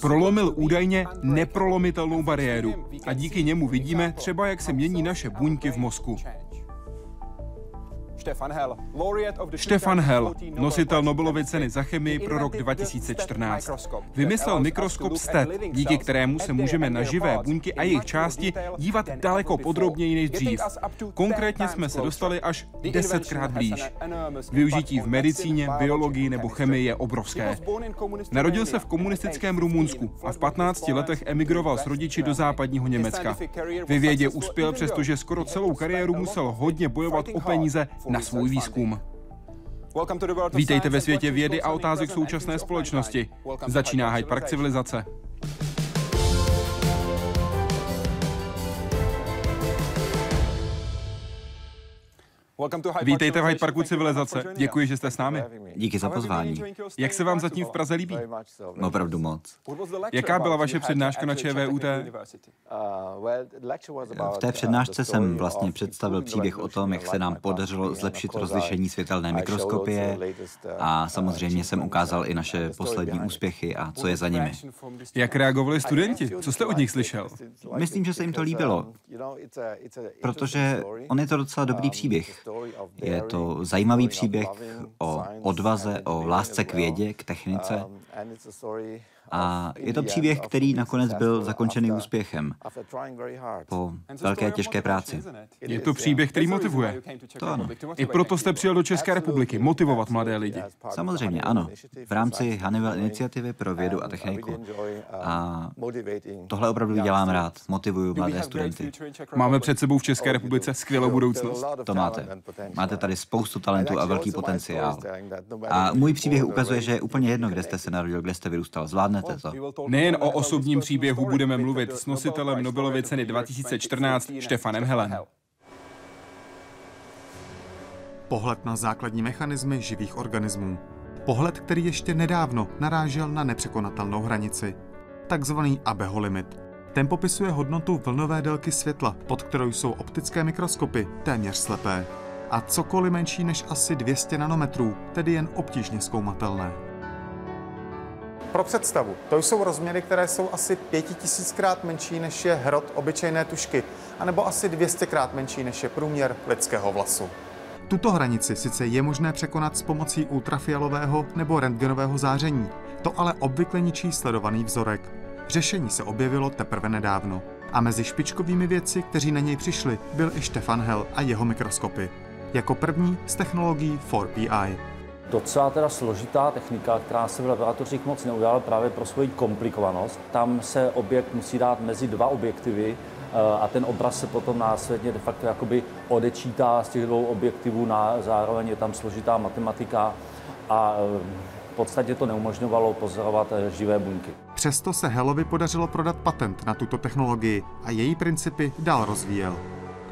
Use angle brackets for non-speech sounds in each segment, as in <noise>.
Prolomil údajně neprolomitelnou bariéru. a díky němu vidíme třeba, jak se mění naše buňky v mozku. Stefan Hell, nositel Nobelovy ceny za chemii pro rok 2014, vymyslel mikroskop STET, díky kterému se můžeme na živé buňky a jejich části dívat daleko podrobněji než dřív. Konkrétně jsme se dostali až desetkrát blíž. Využití v medicíně, biologii nebo chemii je obrovské. Narodil se v komunistickém Rumunsku a v 15 letech emigroval s rodiči do západního Německa. Ve vědě uspěl, přestože skoro celou kariéru musel hodně bojovat o peníze na svůj výzkum. Vítejte ve světě vědy a otázek současné společnosti. Začíná Hyde Park civilizace. Vítejte v Hyde Parku civilizace. Děkuji, že jste s námi. Díky za pozvání. Jak se vám zatím v Praze líbí? Opravdu moc. Jaká byla vaše přednáška na ČVUT? V té přednášce jsem vlastně představil příběh o tom, jak se nám podařilo zlepšit rozlišení světelné mikroskopie a samozřejmě jsem ukázal i naše poslední úspěchy a co je za nimi. Jak reagovali studenti? Co jste od nich slyšel? Myslím, že se jim to líbilo, protože on je to docela dobrý příběh. Je to zajímavý příběh o odvaze, o lásce k vědě, k technice a je to příběh, který nakonec byl zakončený úspěchem po velké těžké práci. Je to příběh, který motivuje. To ano. I proto jste přijel do České republiky, motivovat mladé lidi. Samozřejmě, ano. V rámci Hannibal iniciativy pro vědu a techniku. A tohle opravdu dělám rád. Motivuju mladé studenty. Máme před sebou v České republice skvělou budoucnost. To máte. Máte tady spoustu talentů a velký potenciál. A můj příběh ukazuje, že je úplně jedno, kde jste se narodil, kde jste vyrůstal. Zvládne Zvládnete to. Nejen o osobním příběhu budeme mluvit s nositelem Nobelovy ceny 2014 Štefanem Helem. Pohled na základní mechanismy živých organismů. Pohled, který ještě nedávno narážel na nepřekonatelnou hranici. Takzvaný Abeho limit. Ten popisuje hodnotu vlnové délky světla, pod kterou jsou optické mikroskopy téměř slepé. A cokoliv menší než asi 200 nanometrů, tedy jen obtížně zkoumatelné. Pro představu, to jsou rozměry, které jsou asi pětitisíckrát menší než je hrot obyčejné tušky, anebo asi 200krát menší než je průměr lidského vlasu. Tuto hranici sice je možné překonat s pomocí ultrafialového nebo rentgenového záření, to ale obvykle ničí sledovaný vzorek. Řešení se objevilo teprve nedávno. A mezi špičkovými věci, kteří na něj přišli, byl i Stefan Hell a jeho mikroskopy. Jako první z technologií 4PI docela teda složitá technika, která se v laboratořích moc neudělala právě pro svoji komplikovanost. Tam se objekt musí dát mezi dva objektivy eh, a ten obraz se potom následně de facto jakoby odečítá z těch dvou objektivů, na, zároveň je tam složitá matematika a eh, v podstatě to neumožňovalo pozorovat eh, živé buňky. Přesto se Hellovi podařilo prodat patent na tuto technologii a její principy dál rozvíjel.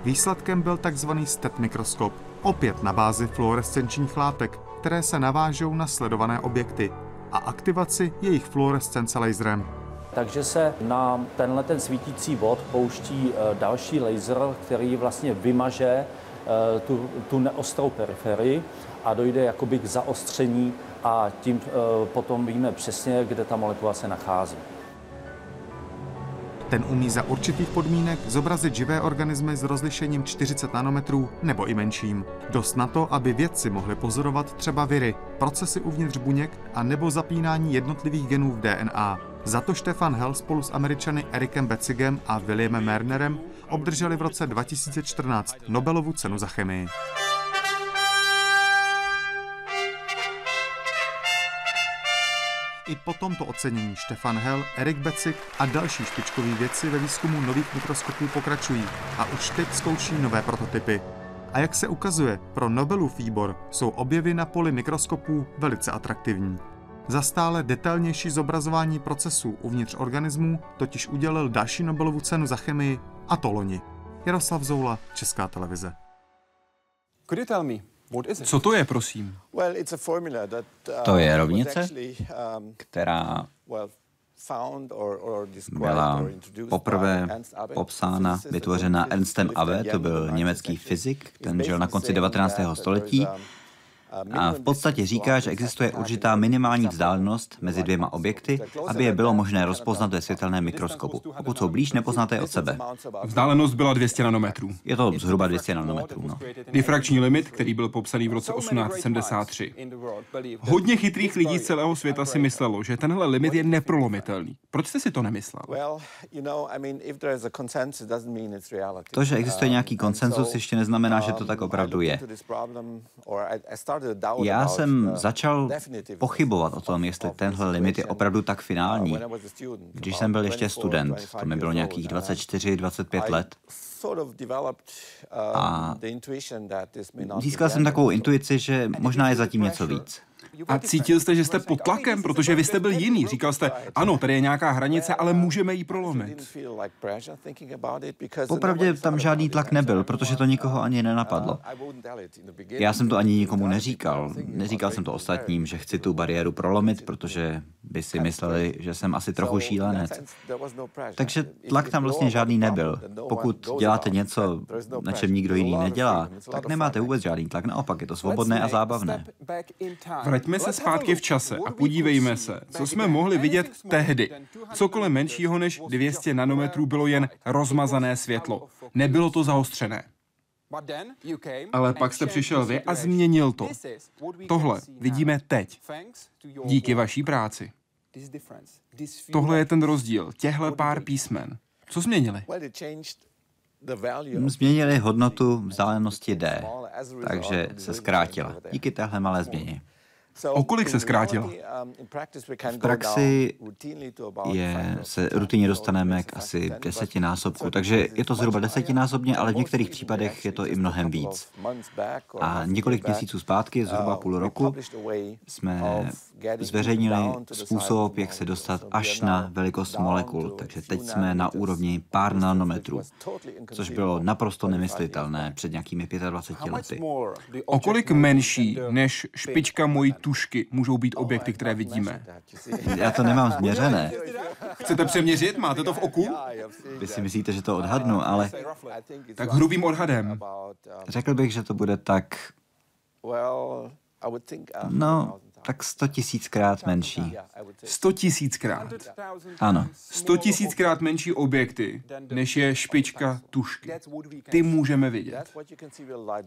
Výsledkem byl takzvaný STEP mikroskop, opět na bázi fluorescenčních látek, které se navážou na sledované objekty a aktivaci jejich fluorescence laserem. Takže se na tenhle ten svítící bod pouští e, další laser, který vlastně vymaže e, tu, tu neostrou periferii a dojde jakoby k zaostření a tím e, potom víme přesně, kde ta molekula se nachází. Ten umí za určitých podmínek zobrazit živé organismy s rozlišením 40 nanometrů nebo i menším. Dost na to, aby vědci mohli pozorovat třeba viry, procesy uvnitř buněk a nebo zapínání jednotlivých genů v DNA. Za to Stefan Hell spolu s američany Erikem Betzigem a Williamem Mernerem obdrželi v roce 2014 Nobelovu cenu za chemii. I po tomto ocenění Stefan Hell, Erik Becik a další špičkoví vědci ve výzkumu nových mikroskopů pokračují a už teď zkouší nové prototypy. A jak se ukazuje, pro Nobelův výbor jsou objevy na poli mikroskopů velice atraktivní. Za stále detailnější zobrazování procesů uvnitř organismů totiž udělil další Nobelovu cenu za chemii a to loni. Jaroslav Zoula, Česká televize. Could you tell me co to je, prosím? To je rovnice, která byla poprvé popsána, vytvořena Ernstem Abbe, to byl německý fyzik, ten žil na konci 19. století A v podstatě říká, že existuje určitá minimální vzdálenost mezi dvěma objekty, aby je bylo možné rozpoznat ve světelném mikroskopu. Pokud jsou blíž, nepoznáte je od sebe. Vzdálenost byla 200 nanometrů. Je to zhruba 200 nanometrů. No. Difrakční limit, který byl popsaný v roce 1873. Hodně chytrých lidí z celého světa si myslelo, že tenhle limit je neprolomitelný. Proč jste si to nemyslel? To, že existuje nějaký konsenzus, ještě neznamená, že to tak opravdu je. Já jsem začal pochybovat o tom, jestli tenhle limit je opravdu tak finální. Když jsem byl ještě student, to mi bylo nějakých 24-25 let, a získal jsem takovou intuici, že možná je zatím něco víc. A cítil jste, že jste pod tlakem, protože vy jste byl jiný. Říkal jste, ano, tady je nějaká hranice, ale můžeme ji prolomit. Popravdě tam žádný tlak nebyl, protože to nikoho ani nenapadlo. Já jsem to ani nikomu neříkal. Neříkal jsem to ostatním, že chci tu bariéru prolomit, protože by si mysleli, že jsem asi trochu šílenec. Takže tlak tam vlastně žádný nebyl. Pokud děláte něco, <laughs> na čem nikdo jiný nedělá, tak nemáte vůbec žádný tlak. Naopak je to svobodné a zábavné. Vraťme se zpátky v čase a podívejme se, co jsme mohli vidět tehdy. Cokoliv menšího než 200 nanometrů bylo jen rozmazané světlo. Nebylo to zaostřené. Ale pak jste přišel vy a změnil to. Tohle vidíme teď. Díky vaší práci. Tohle je ten rozdíl, těhle pár písmen. Co změnili? Změnili hodnotu vzdálenosti D, takže se zkrátila díky téhle malé změně. O kolik se zkrátila? V praxi je, se rutině dostaneme k asi desetinásobku, takže je to zhruba desetinásobně, ale v některých případech je to i mnohem víc. A několik měsíců zpátky, zhruba půl roku, jsme zveřejnili způsob, jak se dostat až na velikost molekul, takže teď jsme na úrovni pár nanometrů, což bylo naprosto nemyslitelné před nějakými 25 lety. O kolik menší než špička mojí tušky můžou být objekty, které vidíme? Já to nemám změřené. Chcete přeměřit? Máte to v oku? Vy si myslíte, že to odhadnu, ale... Tak hrubým odhadem. Řekl bych, že to bude tak... No, tak sto tisíckrát menší. Sto tisíckrát? Ano. Sto tisíckrát menší objekty, než je špička tušky. Ty můžeme vidět.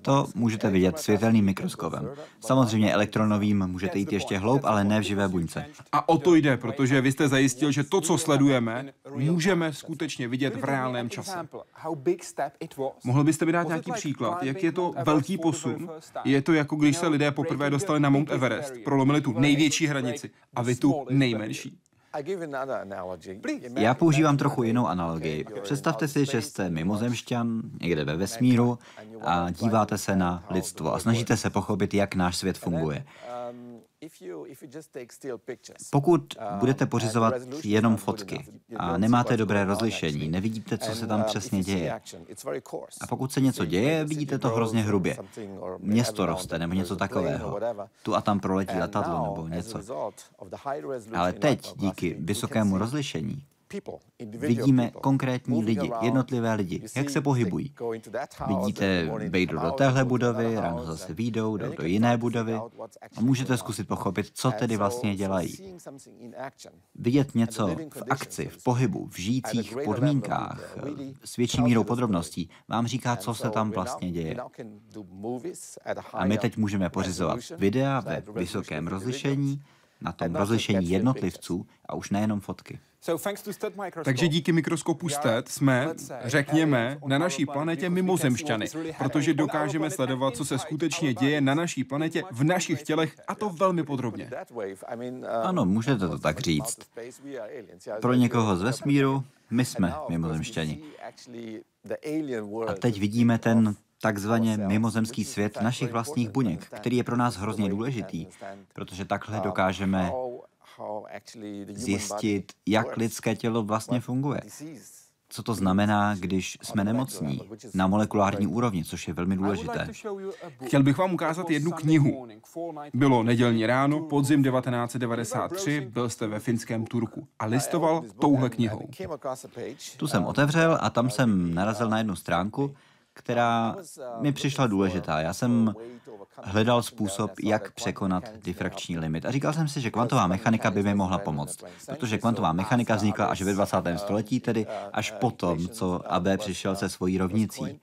To můžete vidět světelným mikroskopem. Samozřejmě elektronovým můžete jít ještě hloub, ale ne v živé buňce. A o to jde, protože vy jste zajistil, že to, co sledujeme, můžeme skutečně vidět v reálném čase. Mohl byste mi dát nějaký příklad? Jak je to velký posun? Je to jako když se lidé poprvé dostali na Mount Everest, prolomili tu největší hranici a vy tu nejmenší. Já používám trochu jinou analogii. Představte si, že jste mimozemšťan někde ve vesmíru a díváte se na lidstvo a snažíte se pochopit, jak náš svět funguje. Pokud uh, budete pořizovat jenom fotky a nemáte dobré rozlišení, nevidíte, co se tam um, přesně děje. A pokud se něco děje, vidíte to hrozně hrubě. Město roste nebo něco takového. Tu a tam proletí letadlo nebo něco. Ale teď, díky vysokému rozlišení, Vidíme konkrétní lidi, jednotlivé lidi, jak se pohybují. Vidíte, vejdou do téhle budovy, ráno zase výjdou, jdou do jiné budovy a můžete zkusit pochopit, co tedy vlastně dělají. Vidět něco v akci, v pohybu, v žijících podmínkách, s větší mírou podrobností, vám říká, co se tam vlastně děje. A my teď můžeme pořizovat videa ve vysokém rozlišení, na tom rozlišení jednotlivců a už nejenom fotky. Takže díky mikroskopu STED jsme, řekněme, na naší planetě mimozemšťany, protože dokážeme sledovat, co se skutečně děje na naší planetě v našich tělech a to velmi podrobně. Ano, můžete to tak říct. Pro někoho z vesmíru, my jsme mimozemšťani. A teď vidíme ten takzvaně mimozemský svět našich vlastních buněk, který je pro nás hrozně důležitý, protože takhle dokážeme zjistit, jak lidské tělo vlastně funguje. Co to znamená, když jsme nemocní na molekulární úrovni, což je velmi důležité. Chtěl bych vám ukázat jednu knihu. Bylo nedělní ráno, podzim 1993, byl jste ve finském Turku a listoval touhle knihou. Tu jsem otevřel a tam jsem narazil na jednu stránku, která mi přišla důležitá. Já jsem hledal způsob, jak překonat difrakční limit. A říkal jsem si, že kvantová mechanika by mi mohla pomoct, protože kvantová mechanika vznikla až ve 20. století, tedy až potom, co AB přišel se svojí rovnicí.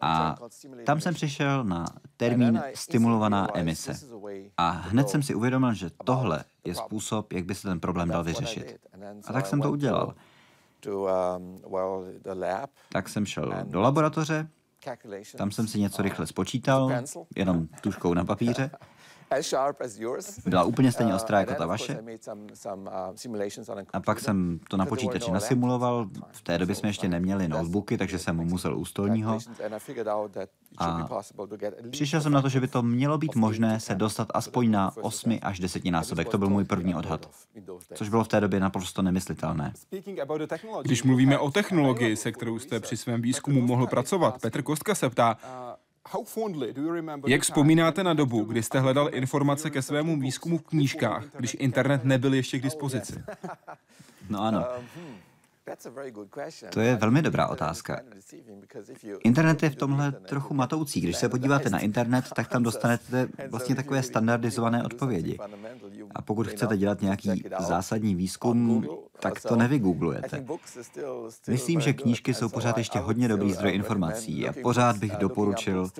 A tam jsem přišel na termín stimulovaná emise. A hned jsem si uvědomil, že tohle je způsob, jak by se ten problém dal vyřešit. A tak jsem to udělal. Tak jsem šel do laboratoře, tam jsem si něco rychle spočítal, jenom tuškou na papíře. <laughs> Byla úplně stejně ostrá jako ta vaše. A pak jsem to na počítači nasimuloval. V té době jsme ještě neměli notebooky, takže jsem musel u stolního. A přišel jsem na to, že by to mělo být možné se dostat aspoň na 8 až 10 násobek. To byl můj první odhad. Což bylo v té době naprosto nemyslitelné. Když mluvíme o technologii, se kterou jste při svém výzkumu mohl pracovat, Petr Kostka se ptá, jak vzpomínáte na dobu, kdy jste hledal informace ke svému výzkumu v knížkách, když internet nebyl ještě k dispozici? <laughs> No ano. To je velmi dobrá otázka. Internet je v tomhle trochu matoucí. Když se podíváte na internet, tak tam dostanete vlastně takové standardizované odpovědi. A pokud chcete dělat nějaký zásadní výzkum, tak to nevygooglujete. Myslím, že knížky jsou pořád ještě hodně dobrý zdroj informací a pořád bych doporučil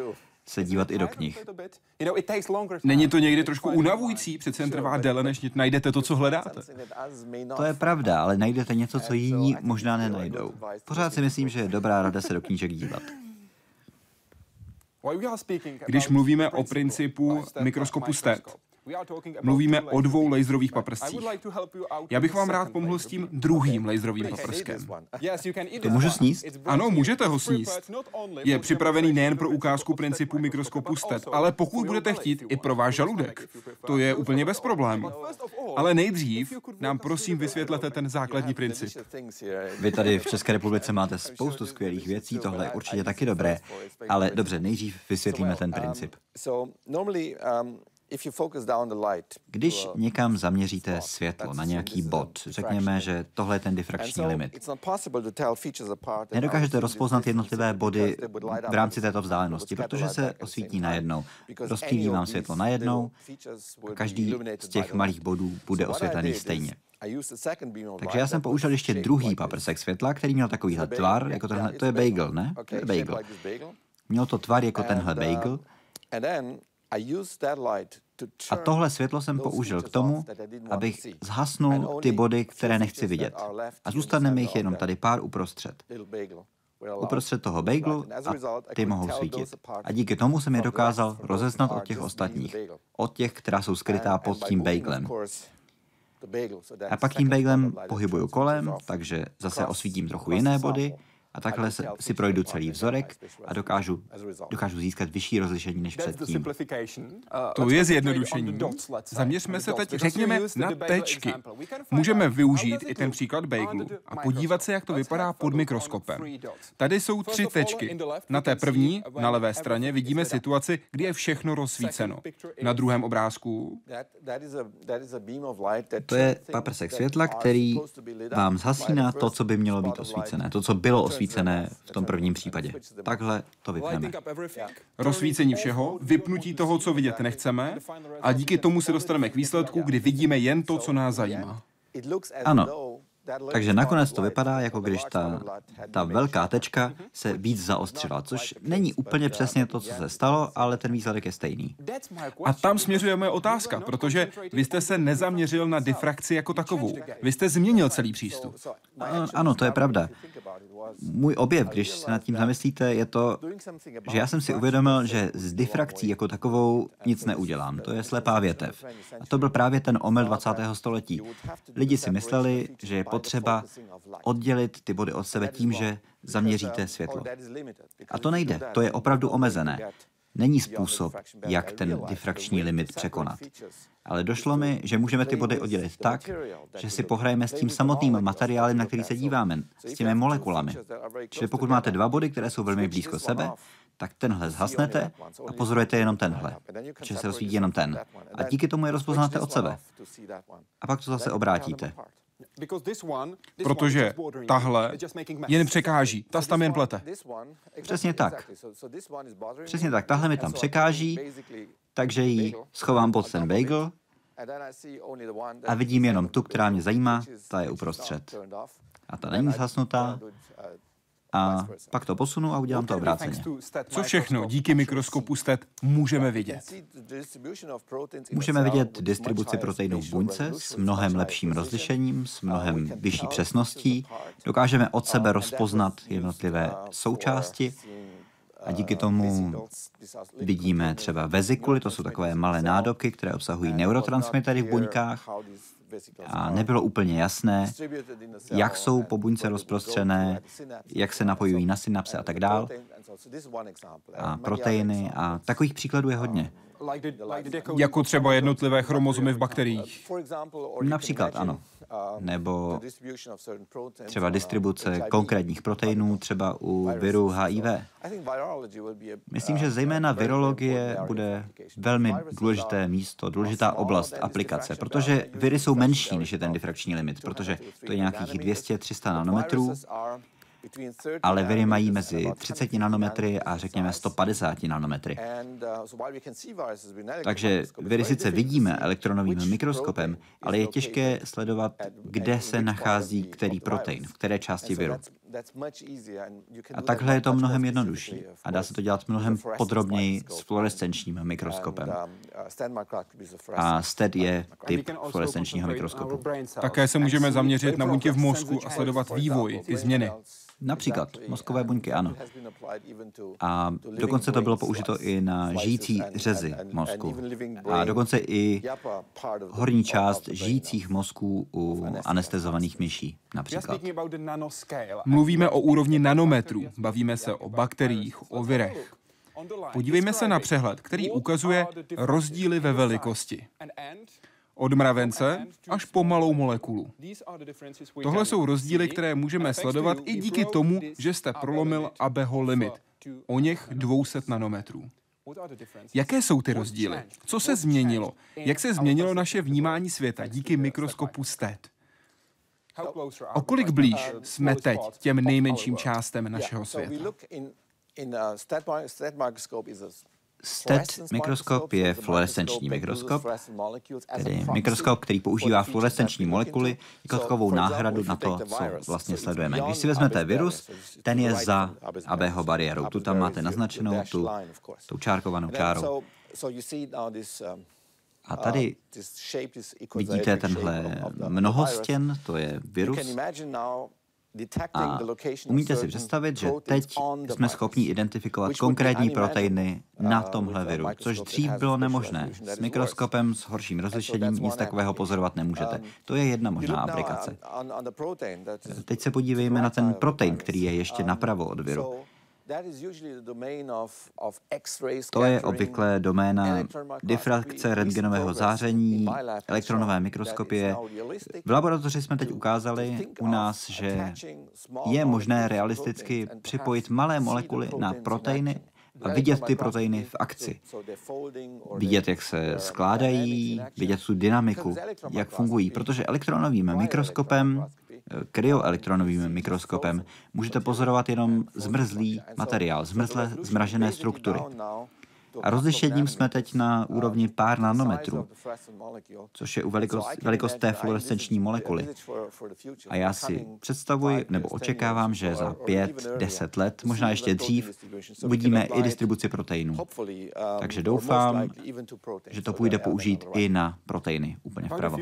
se dívat i do knih. Není to někdy trošku unavující? Přece jen trvá déle, než najdete to, co hledáte. To je pravda, ale najdete něco, co jiní možná nenajdou. Pořád si myslím, že je dobrá rada se do knížek dívat. Když mluvíme o principu mikroskopu STET, Mluvíme o dvou laserových paprscích. Já bych vám rád pomohl s tím druhým laserovým paprskem. <laughs> To můžu sníst? Ano, můžete ho sníst. Je připravený nejen pro ukázku principu mikroskopu STET, ale pokud budete chtít, i pro váš žaludek. To je úplně bez problémů. Ale nejdřív nám prosím vysvětlete ten základní princip. Vy tady v <laughs> České republice máte spoustu skvělých věcí, tohle je určitě taky dobré, ale dobře, nejdřív vysvětlíme ten princip. Když někam zaměříte světlo na nějaký bod, řekněme, že tohle je ten difrakční limit, nedokážete rozpoznat jednotlivé body v rámci této vzdálenosti, protože se osvítí najednou. Rozptýlí vám světlo najednou a každý z těch malých bodů bude osvětlený stejně. Takže já jsem použil ještě druhý paprsek světla, který měl takovýhle tvar, jako tenhle, to je bagel, ne? To je bagel. Měl to tvar jako tenhle uh, bagel a tohle světlo jsem použil k tomu, abych zhasnul ty body, které nechci vidět. A zůstane mi jich jenom tady pár uprostřed. Uprostřed toho bagelu a ty mohou svítit. A díky tomu jsem je dokázal rozeznat od těch ostatních. Od těch, která jsou skrytá pod tím bagelem. A pak tím bagelem pohybuju kolem, takže zase osvítím trochu jiné body a takhle se, si projdu celý vzorek a dokážu, dokážu získat vyšší rozlišení než předtím. To je zjednodušení. Zaměřme se teď, řekněme, na tečky. Můžeme využít i ten příklad bagelu a podívat se, jak to vypadá pod mikroskopem. Tady jsou tři tečky. Na té první, na levé straně, vidíme situaci, kdy je všechno rozsvíceno. Na druhém obrázku... To je paprsek světla, který vám zhasíná to, co by mělo být osvícené, to, co bylo osvícené rozsvícené v tom prvním případě. Takhle to vypneme. Rozsvícení všeho, vypnutí toho, co vidět nechceme a díky tomu se dostaneme k výsledku, kdy vidíme jen to, co nás zajímá. Ano, takže nakonec to vypadá, jako když ta, ta velká tečka se víc zaostřila, což není úplně přesně to, co se stalo, ale ten výsledek je stejný. A tam směřuje moje otázka, protože vy jste se nezaměřil na difrakci jako takovou. Vy jste změnil celý přístup. Ano, to je pravda. Můj objev, když se nad tím zamyslíte, je to, že já jsem si uvědomil, že s difrakcí jako takovou nic neudělám. To je slepá větev. A to byl právě ten omyl 20. století. Lidi si mysleli, že je potřeba oddělit ty body od sebe tím, že zaměříte světlo. A to nejde, to je opravdu omezené. Není způsob, jak ten difrakční limit překonat. Ale došlo mi, že můžeme ty body oddělit tak, že si pohrajeme s tím samotným materiálem, na který se díváme, s těmi molekulami. Čili pokud máte dva body, které jsou velmi blízko sebe, tak tenhle zhasnete a pozorujete jenom tenhle. Že se rozsvítí jenom ten. A díky tomu je rozpoznáte od sebe. A pak to zase obrátíte. Protože tahle jen překáží, ta tam jen plete. Přesně tak. Přesně tak, tahle mi tam překáží, takže ji schovám pod ten bagel. a vidím jenom tu, která mě zajímá, ta je uprostřed. A ta není zhasnutá, a pak to posunu a udělám to obráceně. Co všechno díky mikroskopu STET můžeme vidět? Můžeme vidět distribuci proteinů v buňce s mnohem lepším rozlišením, s mnohem vyšší přesností. Dokážeme od sebe rozpoznat jednotlivé součásti a díky tomu vidíme třeba vezikuly, to jsou takové malé nádoky, které obsahují neurotransmitery v buňkách a nebylo úplně jasné, jak jsou po buňce rozprostřené, jak se napojují na synapse a tak dál. A proteiny a takových příkladů je hodně. Jako třeba jednotlivé chromozomy v bakteriích. Například, ano. Nebo třeba distribuce konkrétních proteinů, třeba u viru HIV. Myslím, že zejména virologie bude velmi důležité místo, důležitá oblast aplikace, protože viry jsou menší než je ten difrakční limit, protože to je nějakých 200-300 nanometrů ale viry mají mezi 30 nanometry a řekněme 150 nanometry. Takže viry sice vidíme elektronovým mikroskopem, ale je těžké sledovat, kde se nachází který protein, v které části viru. A takhle je to mnohem jednodušší a dá se to dělat mnohem podrobněji s fluorescenčním mikroskopem. A STED je typ fluorescenčního mikroskopu. Také se můžeme zaměřit na buňky v mozku a sledovat vývoj, ty změny. Například mozkové buňky, ano. A dokonce to bylo použito i na žijící řezy mozku. A dokonce i horní část žijících mozků u anestezovaných myší, například. Mluvíme o úrovni nanometrů, bavíme se o bakteriích, o virech. Podívejme se na přehled, který ukazuje rozdíly ve velikosti. Od mravence až po malou molekulu. Tohle jsou rozdíly, které můžeme sledovat i díky tomu, že jste prolomil Abeho limit. O něch 200 nanometrů. Jaké jsou ty rozdíly? Co se změnilo? Jak se změnilo naše vnímání světa díky mikroskopu STED? O kolik blíž jsme teď těm nejmenším částem našeho světa? STED mikroskop je fluorescenční mikroskop, tedy mikroskop, který používá fluorescenční molekuly jako takovou náhradu na to, co vlastně sledujeme. Když si vezmete virus, ten je za ABho bariérou. Tu tam máte naznačenou, tu, tu čárkovanou čárou. A tady vidíte tenhle mnohostěn, to je virus. A umíte si představit, že teď jsme schopni identifikovat konkrétní proteiny na uh, tomhle viru, což dřív bylo nemožné. S mikroskopem s horším rozlišením nic takového pozorovat nemůžete. Um, to je jedna možná aplikace. Teď se podívejme na ten protein, který je ještě um, napravo od viru. To je obvykle doména difrakce rentgenového záření, elektronové mikroskopie. V laboratoři jsme teď ukázali u nás, že je možné realisticky připojit malé molekuly na proteiny a vidět ty proteiny v akci. Vidět, jak se skládají, vidět tu dynamiku, jak fungují, protože elektronovým mikroskopem kryoelektronovým mikroskopem můžete pozorovat jenom zmrzlý materiál, zmrzlé zmražené struktury. A rozlišením jsme teď na úrovni pár nanometrů, což je u velikost, velikost té fluorescenční molekuly. A já si představuji nebo očekávám, že za pět, deset let, možná ještě dřív, uvidíme i distribuci proteinů. Takže doufám, že to půjde použít i na proteiny úplně vpravo.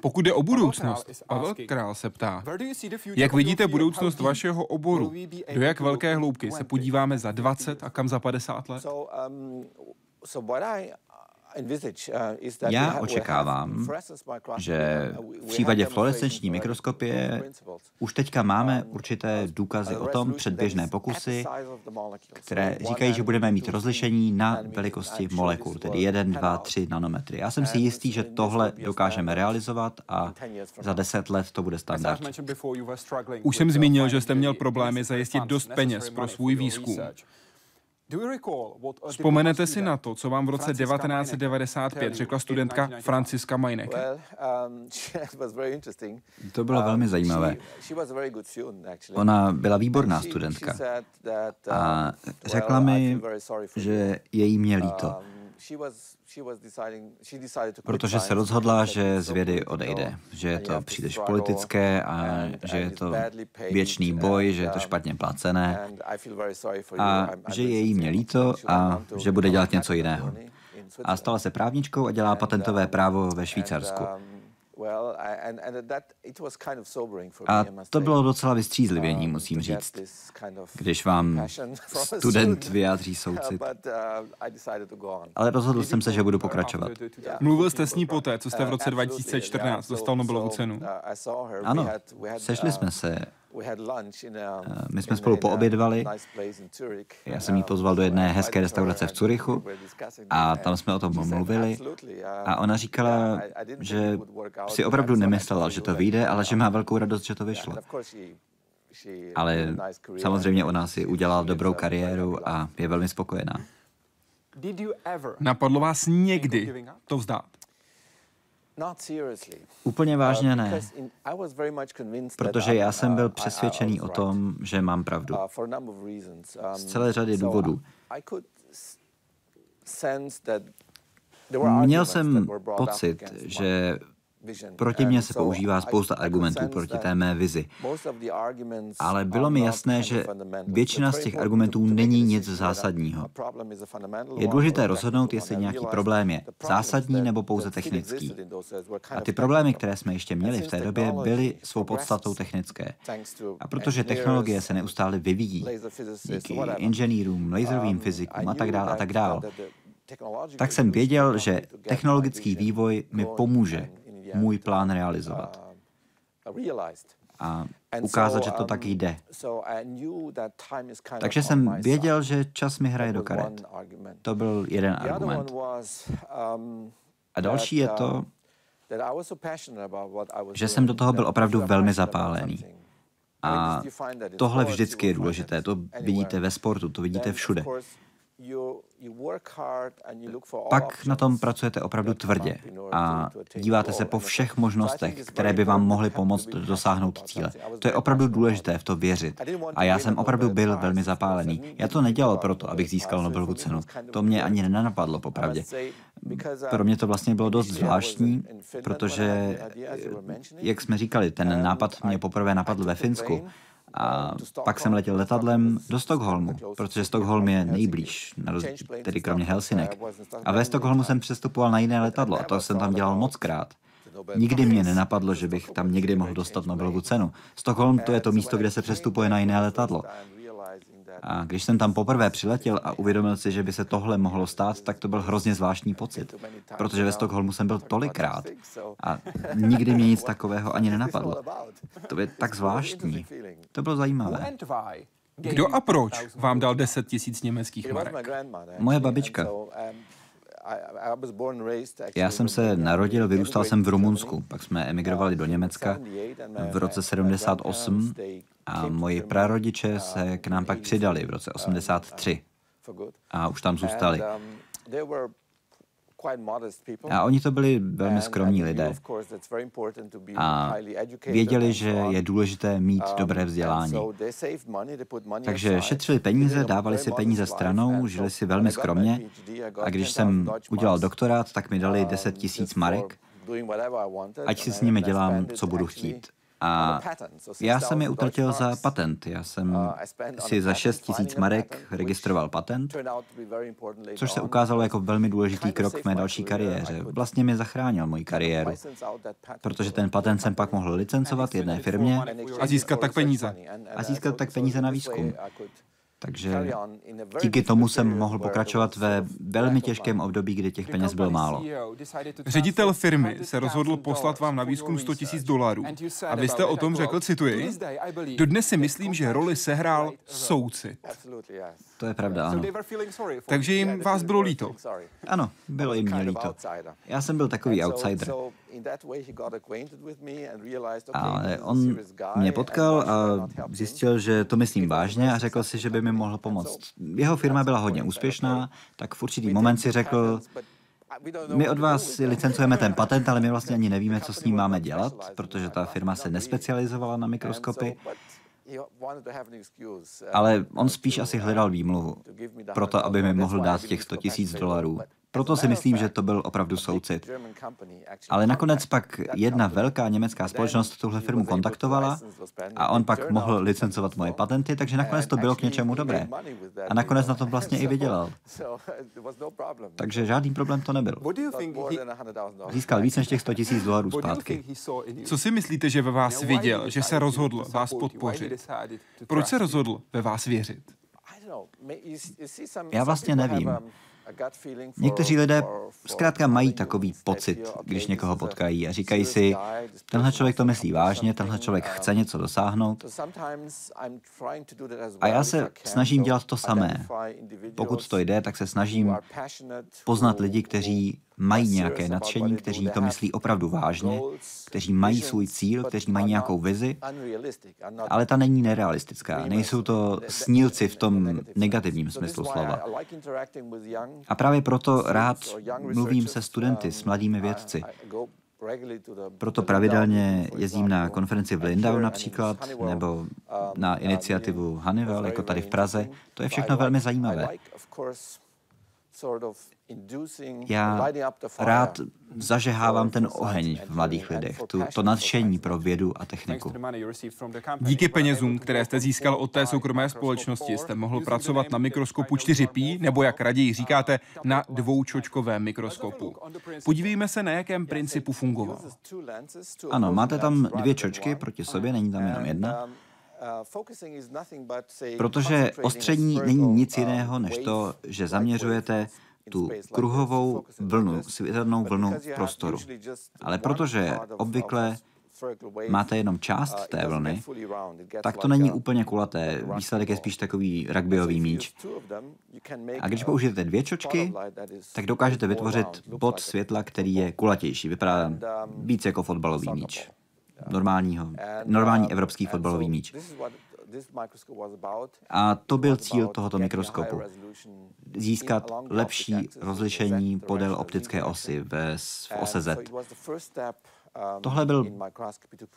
Pokud jde o budoucnost, Pavel Král se ptá, jak vidíte budoucnost vašeho oboru? Do jak velké hloubky se podíváme za 20 a kam za 50 let? Uh, Já očekávám, že v případě fluorescenční mikroskopie už teďka máme určité důkazy o tom, předběžné pokusy, které říkají, že budeme mít rozlišení na velikosti molekul, tedy 1, 2, 3 nanometry. Já jsem si jistý, že tohle dokážeme realizovat a za 10 let to bude standard. Už jsem zmínil, že jste měl problémy zajistit dost peněz pro svůj výzkum. Vzpomenete si na to, co vám v roce 1995 řekla studentka Franciska Majnek? Um, <laughs> to bylo velmi um, zajímavé. Ona byla výborná studentka. a um, řekla mi, že je jí mě líto protože se rozhodla, že z vědy odejde, že je to příliš politické a že je to věčný boj, že je to um, špatně placené a že je jí mě líto a že bude dělat něco jiného. A stala se právničkou a dělá patentové um, právo ve Švýcarsku. A to bylo docela vystřízlivění, um, musím říct, když vám <laughs> student vyjádří soucit. Uh, Ale rozhodl jsem se, že budu pokračovat. Mluvil jste s ní poté, co jste v roce 2014 dostal Nobelovu cenu? Uh, ano, sešli jsme se my jsme spolu poobědvali. Já jsem jí pozval do jedné hezké restaurace v Curychu a tam jsme o tom mluvili. A ona říkala, že si opravdu nemyslela, že to vyjde, ale že má velkou radost, že to vyšlo. Ale samozřejmě ona si udělala dobrou kariéru a je velmi spokojená. Napadlo vás někdy to vzdát? Úplně vážně ne, protože já jsem byl uh, přesvědčený o tom, že mám pravdu. Uh, Z um, celé řady důvodů. Měl jsem pocit, že Proti mně se používá spousta argumentů proti té mé vizi. Ale bylo mi jasné, že většina z těch argumentů není nic zásadního. Je důležité rozhodnout, jestli nějaký problém je zásadní nebo pouze technický. A ty problémy, které jsme ještě měli v té době, byly svou podstatou technické. A protože technologie se neustále vyvíjí, díky inženýrům, laserovým fyzikům a tak dále a tak dále, tak jsem věděl, že technologický vývoj mi pomůže můj plán realizovat a ukázat, že to tak jde. Takže jsem věděl, že čas mi hraje do karet. To byl jeden argument. A další je to, že jsem do toho byl opravdu velmi zapálený. A tohle vždycky je důležité. To vidíte ve sportu, to vidíte všude. Pak na tom pracujete opravdu tvrdě a díváte se po všech možnostech, které by vám mohly pomoct dosáhnout cíle. To je opravdu důležité v to věřit. A já jsem opravdu byl velmi zapálený. Já to nedělal proto, abych získal Nobelovu cenu. To mě ani nenapadlo, popravdě. Pro mě to vlastně bylo dost zvláštní, protože, jak jsme říkali, ten nápad mě poprvé napadl ve Finsku a pak jsem letěl letadlem do Stockholmu, protože Stockholm je nejblíž, tedy kromě Helsinek. A ve Stockholmu jsem přestupoval na jiné letadlo a to jsem tam dělal moc krát. Nikdy mě nenapadlo, že bych tam někdy mohl dostat Nobelovu cenu. Stockholm to je to místo, kde se přestupuje na jiné letadlo. A když jsem tam poprvé přiletěl a uvědomil si, že by se tohle mohlo stát, tak to byl hrozně zvláštní pocit. Protože ve Stockholmu jsem byl tolikrát a nikdy mě nic takového ani nenapadlo. To je tak zvláštní. To bylo zajímavé. Kdo a proč vám dal 10 tisíc německých marek? Moje babička. Já jsem se narodil, vyrůstal jsem v Rumunsku, pak jsme emigrovali do Německa v roce 78 a moji prarodiče se k nám pak přidali v roce 83 a už tam zůstali. A oni to byli velmi skromní lidé. A věděli, že je důležité mít dobré vzdělání. Takže šetřili peníze, dávali si peníze stranou, žili si velmi skromně. A když jsem udělal doktorát, tak mi dali 10 um, tisíc marek, ať si s nimi dělám, co budu chtít. A já jsem je utratil za patent. Já jsem uh, si za 6 tisíc marek registroval patent, což se ukázalo jako velmi důležitý krok v mé další kariéře. Vlastně mi zachránil moji kariéru, protože ten patent jsem pak mohl licencovat jedné firmě a získat tak peníze. A získat tak peníze na výzkum. Takže díky tomu jsem mohl pokračovat ve velmi těžkém období, kdy těch peněz bylo málo. Ředitel firmy se rozhodl poslat vám na výzkum 100 000 dolarů. A vy jste o tom řekl, cituji, dodnes si myslím, že roli sehrál soucit. To je pravda, ano. Takže jim vás bylo líto. Ano, bylo jim mě líto. Já jsem byl takový outsider. Ale on mě potkal a zjistil, že to myslím vážně a řekl si, že by mi mohl pomoct. Jeho firma byla hodně úspěšná, tak v určitý moment si řekl, my od vás licencujeme ten <laughs> patent, ale my vlastně ani nevíme, co s ním máme dělat, protože ta firma se nespecializovala na mikroskopy. Ale on spíš asi hledal výmluvu, proto aby mi mohl dát těch 100 tisíc dolarů. Proto si myslím, že to byl opravdu soucit. Ale nakonec pak jedna velká německá společnost tuhle firmu kontaktovala a on pak mohl licencovat moje patenty, takže nakonec to bylo k něčemu dobré. A nakonec na tom vlastně i vydělal. Takže žádný problém to nebyl. Získal víc než těch 100 tisíc dolarů zpátky. Co si myslíte, že ve vás viděl, že se rozhodl vás podpořit? Proč se rozhodl ve vás věřit? Já vlastně nevím. Někteří lidé zkrátka mají takový pocit, když někoho potkají a říkají si, tenhle člověk to myslí vážně, tenhle člověk chce něco dosáhnout. A já se snažím dělat to samé. Pokud to jde, tak se snažím poznat lidi, kteří mají nějaké nadšení, kteří to myslí opravdu vážně, kteří mají svůj cíl, kteří mají nějakou vizi, ale ta není nerealistická. Nejsou to snílci v tom negativním smyslu slova. A právě proto rád mluvím se studenty, s mladými vědci. Proto pravidelně jezdím na konferenci v Lindau například, nebo na iniciativu Hannibal, jako tady v Praze. To je všechno velmi zajímavé. Já rád zažehávám ten oheň v mladých lidech, tu, to nadšení pro vědu a techniku. Díky penězům, které jste získal od té soukromé společnosti, jste mohl pracovat na mikroskopu 4P, nebo jak raději říkáte, na dvoučočkovém mikroskopu. Podívejme se, na jakém principu fungoval. Ano, máte tam dvě čočky proti sobě, není tam jenom jedna. Um, uh, Protože ostření není nic jiného, než to, že zaměřujete tu kruhovou vlnu, světelnou vlnu prostoru. Ale protože obvykle máte jenom část té vlny, tak to není úplně kulaté. Výsledek je spíš takový rugbyový míč. A když použijete dvě čočky, tak dokážete vytvořit bod světla, který je kulatější. Vypadá víc jako fotbalový míč. Normálního, normální evropský fotbalový míč. A to byl cíl tohoto mikroskopu. Získat lepší rozlišení podél optické osy ve, v ose Z. Tohle byl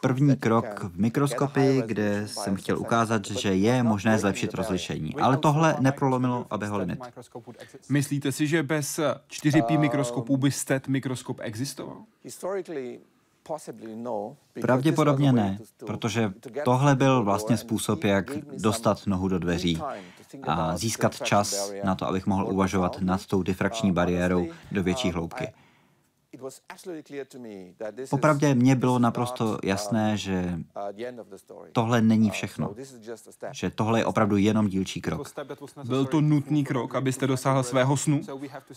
první krok v mikroskopii, kde jsem chtěl ukázat, že je možné zlepšit rozlišení. Ale tohle neprolomilo Abeho limit. Myslíte si, že bez 4P mikroskopů by STET mikroskop existoval? Pravděpodobně ne, protože tohle byl vlastně způsob, jak dostat nohu do dveří a získat čas na to, abych mohl uvažovat nad tou difrakční bariérou do větší hloubky. Popravdě mně bylo naprosto jasné, že tohle není všechno. Že tohle je opravdu jenom dílčí krok. Byl to nutný krok, abyste dosáhl svého snu?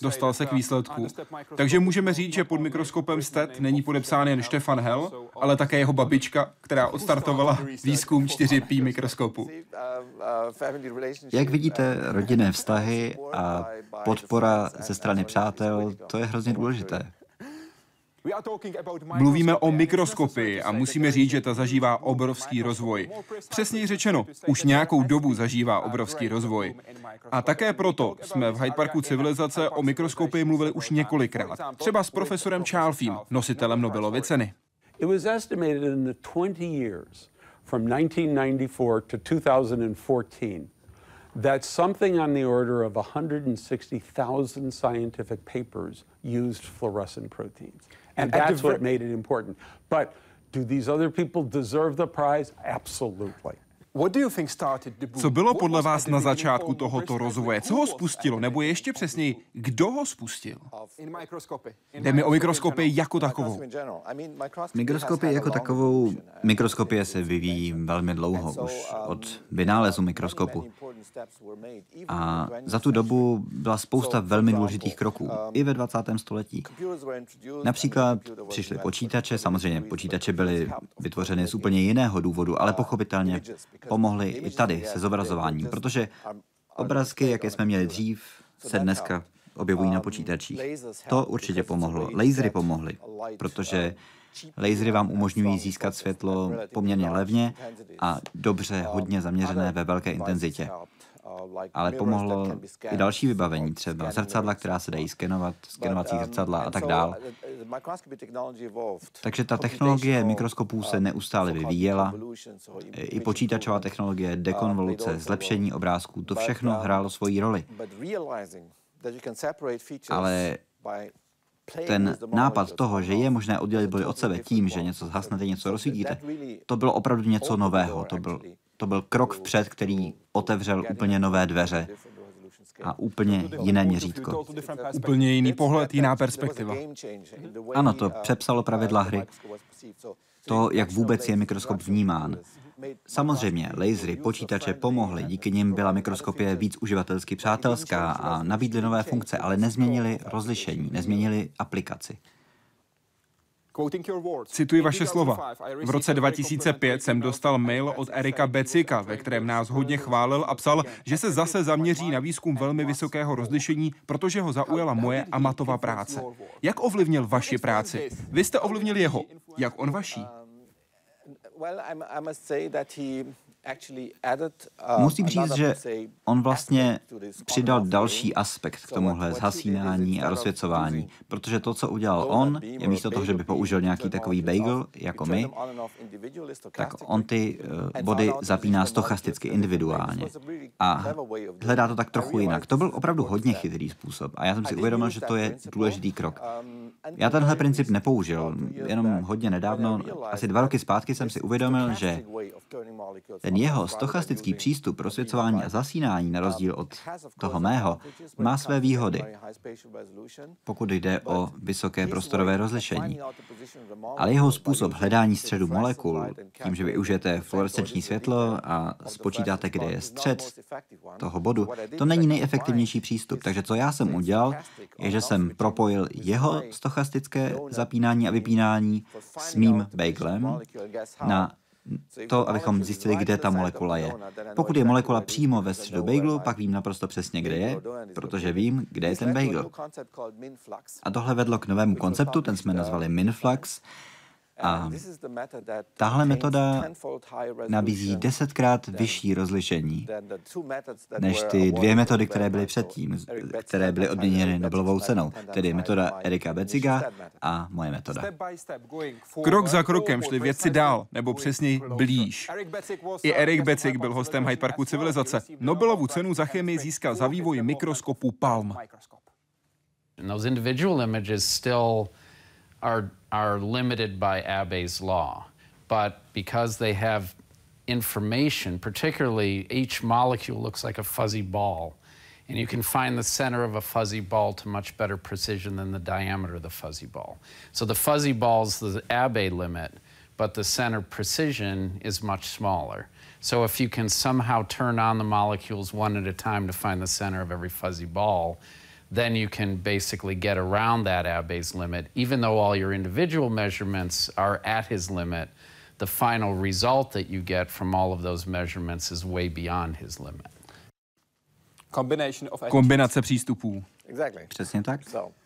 Dostal se k výsledku. Takže můžeme říct, že pod mikroskopem STET není podepsán jen Stefan Hell, ale také jeho babička, která odstartovala výzkum 4P mikroskopu. Jak vidíte, rodinné vztahy a podpora ze strany přátel, to je hrozně důležité. Mluvíme o mikroskopii a musíme říct, že ta zažívá obrovský rozvoj. Přesněji řečeno, už nějakou dobu zažívá obrovský rozvoj. A také proto jsme v Hyde Parku civilizace o mikroskopii mluvili už několikrát. Třeba s profesorem Charlfiem, nositelem Nobelovy ceny. It was estimated in the 20 years from 1994 to 2014 that something on the order of 160,000 scientific papers used fluorescent proteins. And that's what made it important. But do these other people deserve the prize? Absolutely. Co bylo podle vás na začátku tohoto rozvoje? Co ho spustilo? Nebo ještě přesněji, kdo ho spustil? Jde mi o mikroskopy jako takovou. Mikroskopy jako takovou, mikroskopie se vyvíjí velmi dlouho, už od vynálezu mikroskopu. A za tu dobu byla spousta velmi důležitých kroků, i ve 20. století. Například přišly počítače, samozřejmě počítače byly vytvořeny z úplně jiného důvodu, ale pochopitelně pomohly i tady se zobrazováním, protože obrázky, jaké jsme měli dřív, se dneska objevují na počítačích. To určitě pomohlo. Lasery pomohly, protože lasery vám umožňují získat světlo poměrně levně a dobře, hodně zaměřené ve velké intenzitě. Ale pomohlo i další vybavení, třeba zrcadla, která se dají skenovat, skenovací zrcadla a tak dále. Takže ta technologie mikroskopů se neustále vyvíjela. I počítačová technologie, dekonvoluce, zlepšení obrázků, to všechno hrálo svoji roli. Ale ten nápad toho, že je možné oddělit body od sebe tím, že něco zhasnete, něco rozsvítíte, to bylo opravdu něco nového. To byl, to byl krok vpřed, který otevřel úplně nové dveře a úplně jiné měřítko. Úplně jiný pohled, jiná perspektiva. Ano, to přepsalo pravidla hry. To, jak vůbec je mikroskop vnímán. Samozřejmě, lasery, počítače pomohly, díky nim byla mikroskopie víc uživatelsky přátelská a nabídly nové funkce, ale nezměnili rozlišení, nezměnili aplikaci. Cituji vaše slova. V roce 2005 jsem dostal mail od Erika Becika, ve kterém nás hodně chválil a psal, že se zase zaměří na výzkum velmi vysokého rozlišení, protože ho zaujala moje amatová práce. Jak ovlivnil vaši práci? Vy jste ovlivnil jeho. Jak on vaší? Uh, Musím říct, že on vlastně přidal další aspekt k tomuhle zhasínání a rozsvěcování, protože to, co udělal on, je místo toho, že by použil nějaký takový bagel, jako my, tak on ty uh, body zapíná stochasticky, individuálně. A hledá to tak trochu jinak. To byl opravdu hodně chytrý způsob. A já jsem si uvědomil, že to je důležitý krok. Já tenhle princip nepoužil, jenom hodně nedávno, asi dva roky zpátky jsem si uvědomil, že ten jeho stochastický přístup rozsvěcování a zasínání, na rozdíl od toho mého, má své výhody, pokud jde o vysoké prostorové rozlišení. Ale jeho způsob hledání středu molekul, tím, že využijete fluorescenční světlo a spočítáte, kde je střed toho bodu, to není nejefektivnější přístup. Takže co já jsem udělal, je, že jsem propojil jeho stochastické zapínání a vypínání s mým bagelem na to, abychom zjistili, kde ta molekula je. Pokud je molekula přímo ve středu bagelu, pak vím naprosto přesně, kde je, protože vím, kde je ten bagel. A tohle vedlo k novému konceptu, ten jsme nazvali Minflux, a tahle metoda nabízí desetkrát vyšší rozlišení než ty dvě metody, které byly předtím, které byly odměněny Nobelovou cenou, tedy metoda Erika Beciga a moje metoda. Krok za krokem šli věci dál, nebo přesněji blíž. I Erik Becik byl hostem Hyde Parku civilizace. Nobelovu cenu za chemii získal za vývoj mikroskopu Palm. those individual images still are, are limited by Abbe's law. But because they have information, particularly each molecule looks like a fuzzy ball, and you can find the center of a fuzzy ball to much better precision than the diameter of the fuzzy ball. So the fuzzy ball's the Abbe limit, but the center precision is much smaller. So if you can somehow turn on the molecules one at a time to find the center of every fuzzy ball, then you can basically get around that Abbe's limit. Even though all your individual measurements are at his limit, the final result that you get from all of those measurements is way beyond his limit. Kombinace přístupů. Přesně tak. So.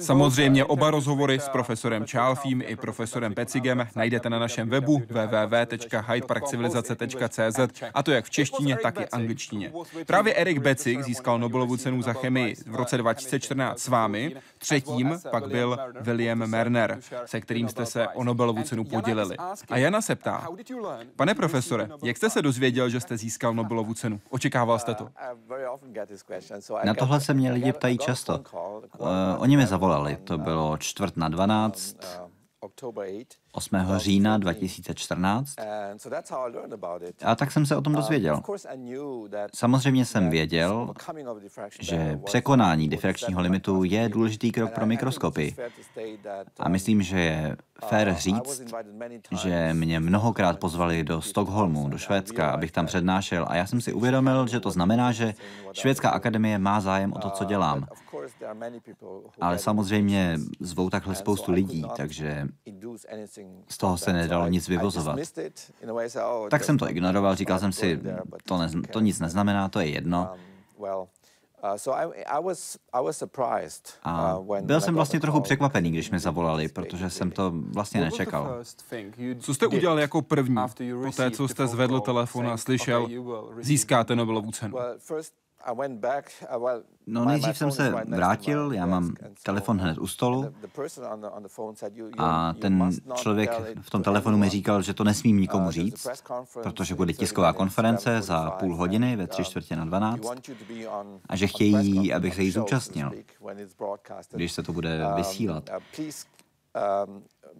Samozřejmě oba rozhovory s profesorem Čálfím i profesorem Pecigem najdete na našem webu www.hydeparkcivilizace.cz a to jak v češtině, tak i angličtině. Právě Erik Becik získal Nobelovu cenu za chemii v roce 2014 s vámi, třetím pak byl William Merner, se kterým jste se o Nobelovu cenu podělili. A Jana se ptá, pane profesore, jak jste se dozvěděl, že jste získal Nobelovu cenu? Očekával jste to? Na tohle se mě lidi ptají často. Uh, oni mi zavolali, to bylo čtvrt na 12, 8. října 2014. A tak jsem se o tom dozvěděl. Samozřejmě jsem věděl, že překonání difrakčního limitu je důležitý krok pro mikroskopy. A myslím, že je fér říct, že mě mnohokrát pozvali do Stockholmu, do Švédska, abych tam přednášel a já jsem si uvědomil, že to znamená, že Švédská akademie má zájem o to, co dělám. Ale samozřejmě zvou takhle spoustu lidí, takže z toho se nedalo nic vyvozovat. Tak jsem to ignoroval, říkal jsem si, to, ne, to nic neznamená, to je jedno. A byl jsem vlastně trochu překvapený, když mi zavolali, protože jsem to vlastně nečekal. Co jste udělal jako první, po té, co jste zvedl telefon a slyšel, získáte Nobelovu cenu? No nejdřív jsem se vrátil, já mám telefon hned u stolu. A ten člověk v tom telefonu mi říkal, že to nesmím nikomu říct, protože bude tisková konference za půl hodiny ve tři čtvrtě na dvanáct a že chtějí, abych se jí zúčastnil, když se to bude vysílat.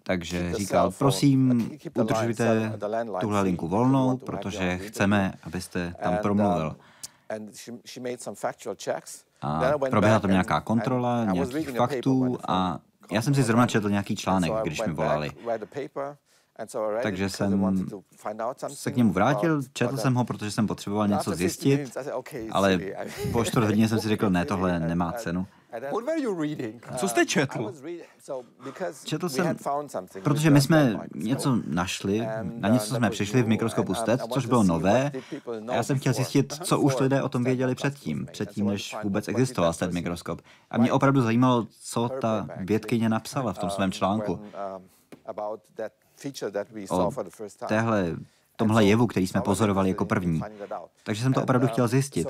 Takže říkal, prosím, udržujte tuhle linku volnou, protože chceme, abyste tam promluvil. A proběhla tam nějaká kontrola, nějakých faktů a já jsem si zrovna četl nějaký článek, když mi volali. Takže jsem se k němu vrátil, četl jsem ho, protože jsem potřeboval něco zjistit, ale po čtvrt hodině jsem si řekl, ne, tohle <laughs> nemá cenu. Co jste četl? Četl jsem, protože my jsme něco našli, na něco jsme přišli v mikroskopu STED, což bylo nové. A já jsem chtěl zjistit, co už lidé o tom věděli předtím, předtím, než vůbec existoval STED mikroskop. A mě opravdu zajímalo, co ta vědkyně napsala v tom svém článku o téhle, tomhle jevu, který jsme pozorovali jako první. Takže jsem to opravdu chtěl zjistit.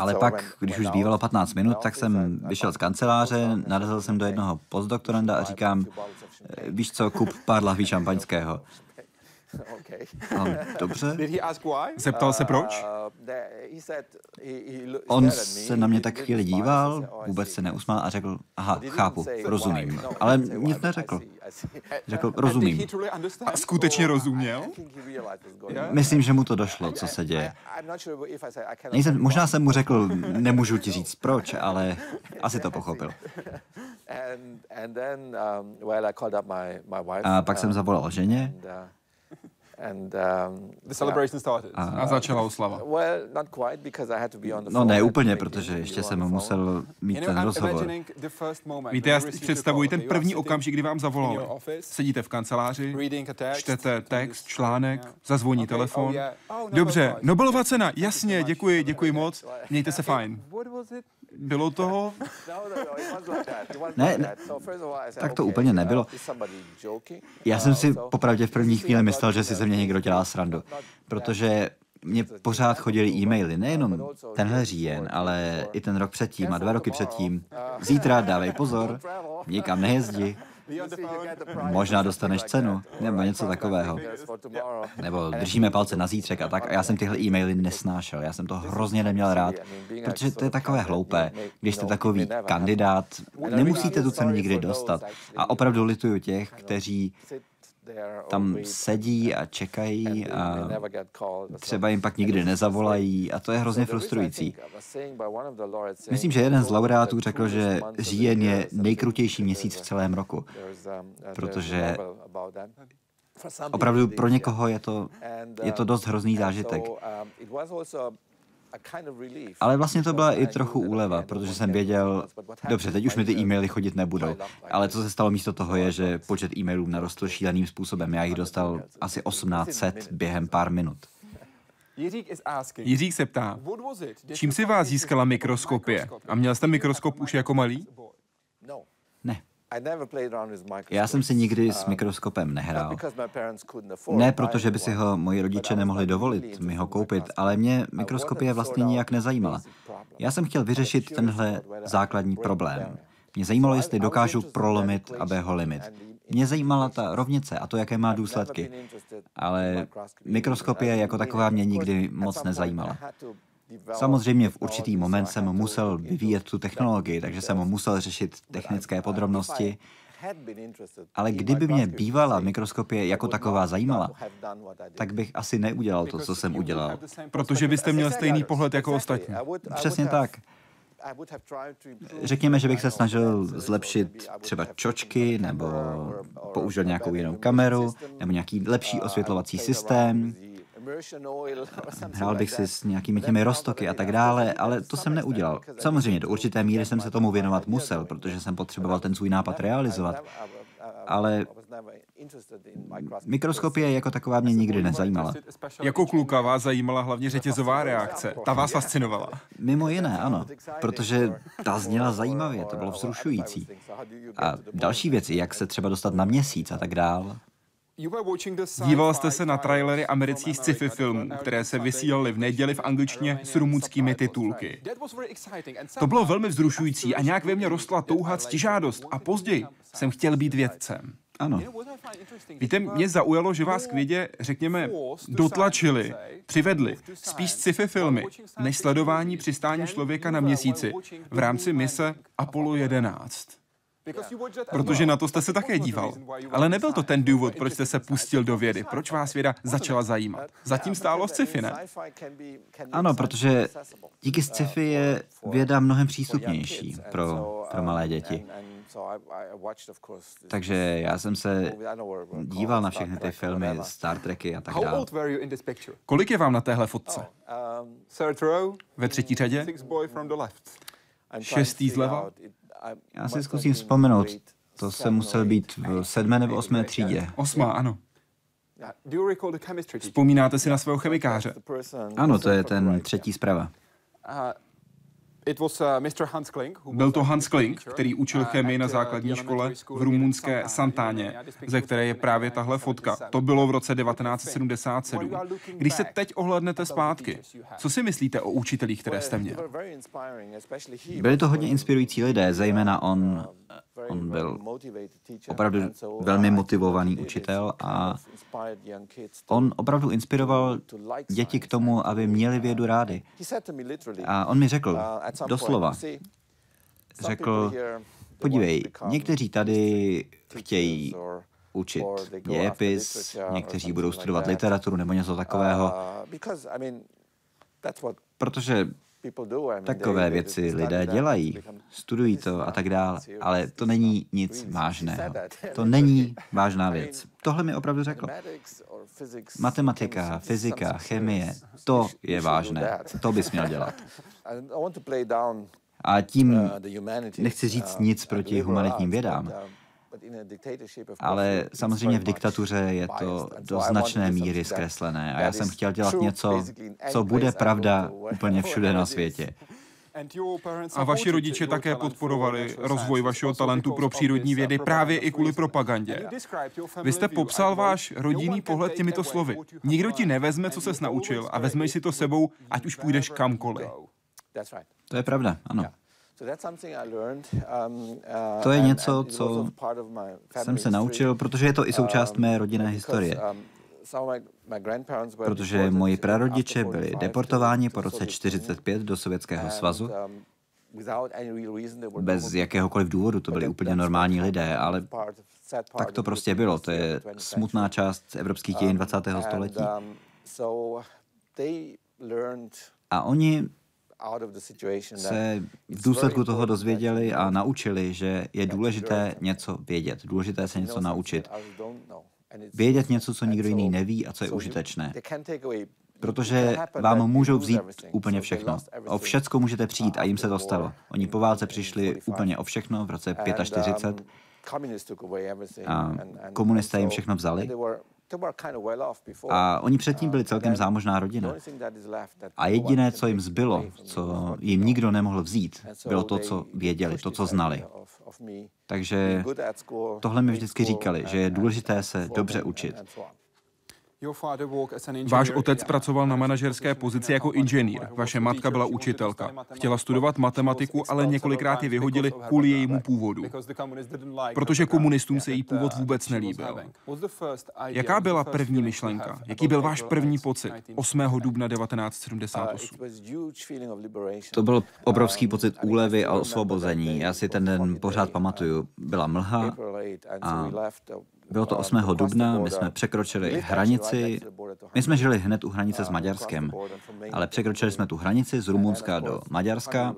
Ale pak, když už zbývalo 15 minut, tak jsem vyšel z kanceláře, narazil jsem do jednoho postdoktoranda a říkám, víš co, kup pár lahví <laughs> šampaňského. <laughs> No, dobře. <laughs> Zeptal se proč? Uh, On se na mě tak chvíli díval, vůbec se neusmál a řekl, aha, chápu, rozumím. Ale nic neřekl. <laughs> Řekl, rozumím. A skutečně rozuměl? Myslím, že mu to došlo, co se děje. Nejsem, možná jsem mu řekl, nemůžu ti říct proč, ale asi to pochopil. Um, a pak jsem zavolal ženě uh, And, um, the celebration started. A, a začala oslava. Well, not quite, because I had to be on the no ne úplně, protože ještě jsem musel mít ten rozhovor. Víte, já si představuji ten první okamžik, kdy vám zavolali. Sedíte v kanceláři, čtete text, článek, zazvoní telefon. Dobře, Nobelova cena, jasně, děkuji, děkuji moc, mějte se fajn. Bylo toho? ne, ne, tak to úplně nebylo. Já jsem si popravdě v první chvíli myslel, že si ze mě někdo dělá srandu, protože mě pořád chodili e-maily, nejenom tenhle říjen, ale i ten rok předtím a dva roky předtím. Zítra dávej <laughs> pozor, nikam nejezdi, Možná dostaneš cenu, nebo něco takového. Nebo držíme palce na zítřek a tak. A já jsem tyhle e-maily nesnášel. Já jsem to hrozně neměl rád, protože to je takové hloupé. Když jste takový kandidát, nemusíte tu cenu nikdy dostat. A opravdu lituju těch, kteří tam sedí a čekají a třeba jim pak nikdy nezavolají a to je hrozně frustrující. Myslím, že jeden z laureátů řekl, že říjen je nejkrutější měsíc v celém roku, protože opravdu pro někoho je to, je to dost hrozný zážitek. Ale vlastně to byla i trochu úleva, protože jsem věděl, dobře, teď už mi ty e-maily chodit nebudou. Ale co se stalo místo toho je, že počet e-mailů narostl šíleným způsobem. Já jich dostal asi 1800 během pár minut. <laughs> Jiřík se ptá, čím si vás získala mikroskopie? A měl jste mikroskop už jako malý? Já jsem si nikdy s um, mikroskopem nehrál. Ne proto, že by si ho moji rodiče nemohli dovolit mi ho koupit, ale mě mikroskopie vlastně nijak nezajímala. Já jsem chtěl vyřešit tenhle základní problém. Mě zajímalo, jestli dokážu prolomit Abeho limit. Mě zajímala ta rovnice a to, jaké má důsledky. Ale mikroskopie jako taková mě nikdy moc nezajímala. Samozřejmě v určitý moment jsem musel vyvíjet tu technologii, takže jsem musel řešit technické podrobnosti, ale kdyby mě bývala mikroskopie jako taková zajímala, tak bych asi neudělal to, co jsem udělal. Protože byste měl stejný pohled jako ostatní. Přesně tak. Řekněme, že bych se snažil zlepšit třeba čočky, nebo použil nějakou jinou kameru, nebo nějaký lepší osvětlovací systém, Hrál <laughs> bych si s nějakými těmi roztoky a tak dále, ale to jsem neudělal. Samozřejmě do určité míry jsem se tomu věnovat musel, protože jsem potřeboval ten svůj nápad realizovat. ale mikroskopie jako taková mě nikdy nezajímala. Jako kluka vás zajímala hlavně řetězová reakce. Ta vás fascinovala. Mimo jiné, ano, protože ta zněla zajímavě, to bylo vzrušující. A další věci, jak se třeba dostat na měsíc a tak dál. Díval jste se na trailery amerických sci-fi filmů, které se vysílaly v neděli v angličtině s rumunskými titulky. To bylo velmi vzrušující a nějak ve mně rostla touha ctižádost a později jsem chtěl být vědcem. Ano. Víte, mě zaujalo, že vás k vědě, řekněme, dotlačili, přivedli, spíš sci-fi filmy, než sledování přistání člověka na měsíci v rámci mise Apollo 11. Protože na to jste se také díval. Ale nebyl to ten důvod, proč jste se pustil do vědy, proč vás věda začala zajímat. Zatím stálo sci-fi, ne? Ano, protože díky sci-fi je věda mnohem přístupnější pro, pro malé děti. Takže já jsem se díval na všechny ty filmy, Star Treky a tak dále. Kolik je vám na téhle fotce? Ve třetí řadě? Šestý zleva? Já si zkusím vzpomenout. To se musel být v sedmé nebo osmé třídě. Osmá, ano. Vzpomínáte si na svého chemikáře? Ano, to je ten třetí zprava. Uh, Byl to Hans Klink, který učil chemii na základní škole v rumunské Santáně, ze které je právě tahle fotka. To bylo v roce 1977. Když se teď ohlednete zpátky, co si myslíte o učitelích, které jste měl? Byli to hodně inspirující lidé, zejména on On byl opravdu velmi motivovaný učitel a on opravdu inspiroval děti k tomu, aby měli vědu rády. A on mi řekl, doslova, řekl, podívej, někteří tady chtějí učit dějepis, někteří budou studovat literaturu nebo něco takového, protože Takové věci lidé dělají, studují to a tak dále, ale to není nic vážného. To není vážná věc. Tohle mi opravdu řekl. Matematika, fyzika, chemie, to je vážné. To bys měl dělat. <laughs> A tím uh, nechci říct uh, nic proti humanitním vědám, ale samozřejmě v diktatuře je to do značné míry zkreslené a já jsem chtěl dělat něco, co bude pravda <laughs> úplně všude na světě. A vaši rodiče také podporovali rozvoj vašeho talentu pro přírodní vědy právě i kvůli propagandě. Vy jste popsal váš rodinný pohled těmito slovy. Nikdo ti nevezme, co ses naučil a vezmeš si to sebou, ať už půjdeš kamkoliv. To je pravda, ano. Um, uh, to je něco, co jsem se naučil, protože je to i součást um, mé rodinné historie. Um, protože moji prarodiče byli deportováni po roce 1945 do Sovětského svazu. Bez jakéhokoliv důvodu, to byli úplně normální lidé, ale tak to prostě bylo. To je smutná část evropských dějin 20. století. A oni se v důsledku toho dozvěděli a naučili, že je důležité něco vědět, důležité se něco naučit. Vědět něco, co nikdo jiný neví a co je užitečné. Protože vám můžou vzít úplně všechno. O všecko můžete přijít a jim se to stalo. Oni po válce přišli úplně o všechno v roce 45 a komunisté jim všechno vzali a oni předtím byli celkem zámožná rodina. A jediné, co jim zbylo, co jim nikdo nemohl vzít, bylo to, co věděli, to, co znali. Takže tohle mi vždycky říkali, že je důležité se dobře učit. Váš otec pracoval na manažerské pozici jako inženýr. Vaše matka byla učitelka. Chtěla studovat matematiku, ale několikrát ji vyhodili kvůli jejímu původu. Protože komunistům se její původ vůbec nelíbil. Jaká byla první myšlenka? Jaký byl váš první pocit 8. dubna 1978? To byl obrovský pocit úlevy a osvobození. Já si ten den pořád pamatuju. Byla mlha a bylo to 8. dubna, my jsme překročili hranici, my jsme žili hned u hranice s Maďarskem, ale překročili jsme tu hranici z Rumunska do Maďarska,